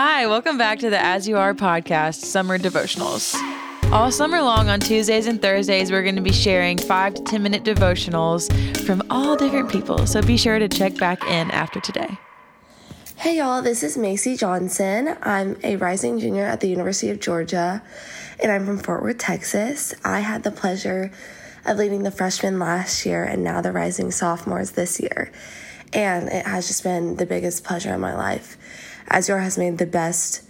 Hi, welcome back to the As You Are podcast, Summer Devotionals. All summer long on Tuesdays and Thursdays, we're going to be sharing five to 10 minute devotionals from all different people. So be sure to check back in after today. Hey y'all, this is Macy Johnson. I'm a rising junior at the University of Georgia, and I'm from Fort Worth, Texas. I had the pleasure of leading the freshmen last year and now the rising sophomores this year. And it has just been the biggest pleasure in my life. As You Are has made the best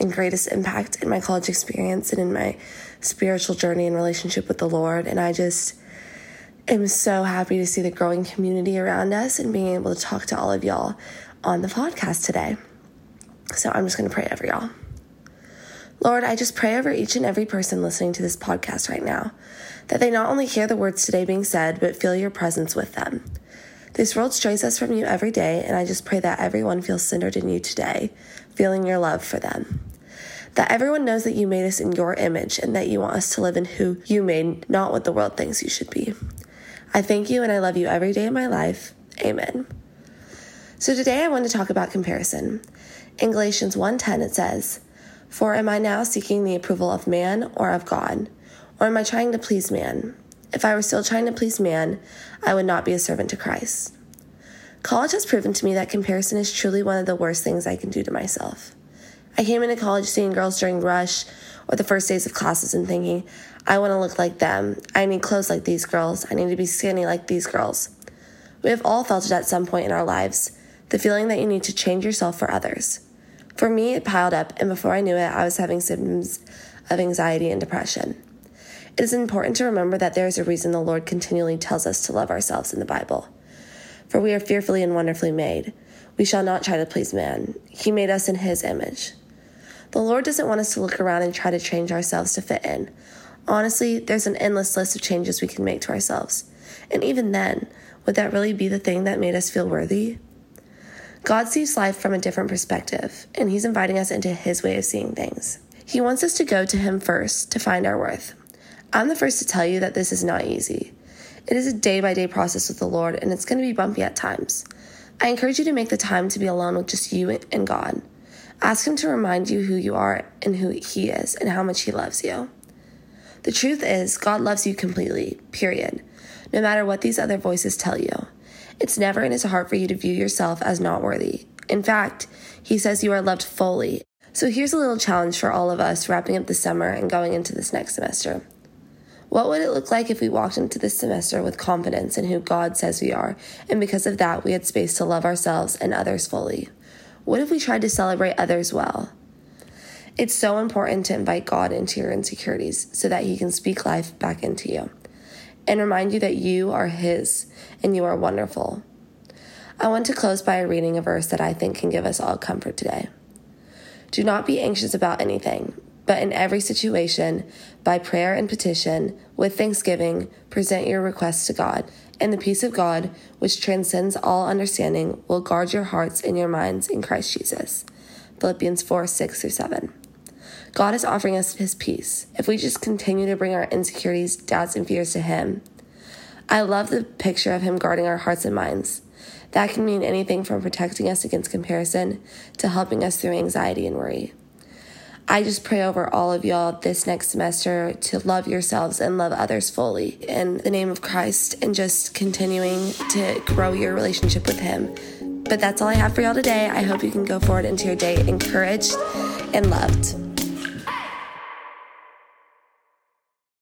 and greatest impact in my college experience and in my spiritual journey and relationship with the Lord. And I just am so happy to see the growing community around us and being able to talk to all of y'all on the podcast today. So I'm just going to pray over y'all. Lord, I just pray over each and every person listening to this podcast right now that they not only hear the words today being said, but feel your presence with them. This world strays us from you every day, and I just pray that everyone feels centered in you today, feeling your love for them. That everyone knows that you made us in your image and that you want us to live in who you made, not what the world thinks you should be. I thank you and I love you every day of my life. Amen. So today I want to talk about comparison. In Galatians 1:10 it says, "For am I now seeking the approval of man or of God, or am I trying to please man? If I were still trying to please man, I would not be a servant to Christ." College has proven to me that comparison is truly one of the worst things I can do to myself. I came into college seeing girls during rush or the first days of classes and thinking, I want to look like them. I need clothes like these girls. I need to be skinny like these girls. We have all felt it at some point in our lives the feeling that you need to change yourself for others. For me, it piled up, and before I knew it, I was having symptoms of anxiety and depression. It is important to remember that there is a reason the Lord continually tells us to love ourselves in the Bible. For we are fearfully and wonderfully made. We shall not try to please man. He made us in His image. The Lord doesn't want us to look around and try to change ourselves to fit in. Honestly, there's an endless list of changes we can make to ourselves. And even then, would that really be the thing that made us feel worthy? God sees life from a different perspective, and He's inviting us into His way of seeing things. He wants us to go to Him first to find our worth. I'm the first to tell you that this is not easy. It is a day by day process with the Lord, and it's going to be bumpy at times. I encourage you to make the time to be alone with just you and God. Ask Him to remind you who you are and who He is and how much He loves you. The truth is, God loves you completely, period, no matter what these other voices tell you. It's never in His heart for you to view yourself as not worthy. In fact, He says you are loved fully. So here's a little challenge for all of us wrapping up the summer and going into this next semester. What would it look like if we walked into this semester with confidence in who God says we are, and because of that, we had space to love ourselves and others fully? What if we tried to celebrate others well? It's so important to invite God into your insecurities so that He can speak life back into you and remind you that you are His and you are wonderful. I want to close by reading a verse that I think can give us all comfort today. Do not be anxious about anything, but in every situation, by prayer and petition, with thanksgiving, present your requests to God and the peace of God, which transcends all understanding, will guard your hearts and your minds in Christ Jesus. Philippians 4 6 through 7. God is offering us his peace if we just continue to bring our insecurities, doubts, and fears to him. I love the picture of him guarding our hearts and minds. That can mean anything from protecting us against comparison to helping us through anxiety and worry. I just pray over all of y'all this next semester to love yourselves and love others fully in the name of Christ and just continuing to grow your relationship with Him. But that's all I have for y'all today. I hope you can go forward into your day encouraged and loved.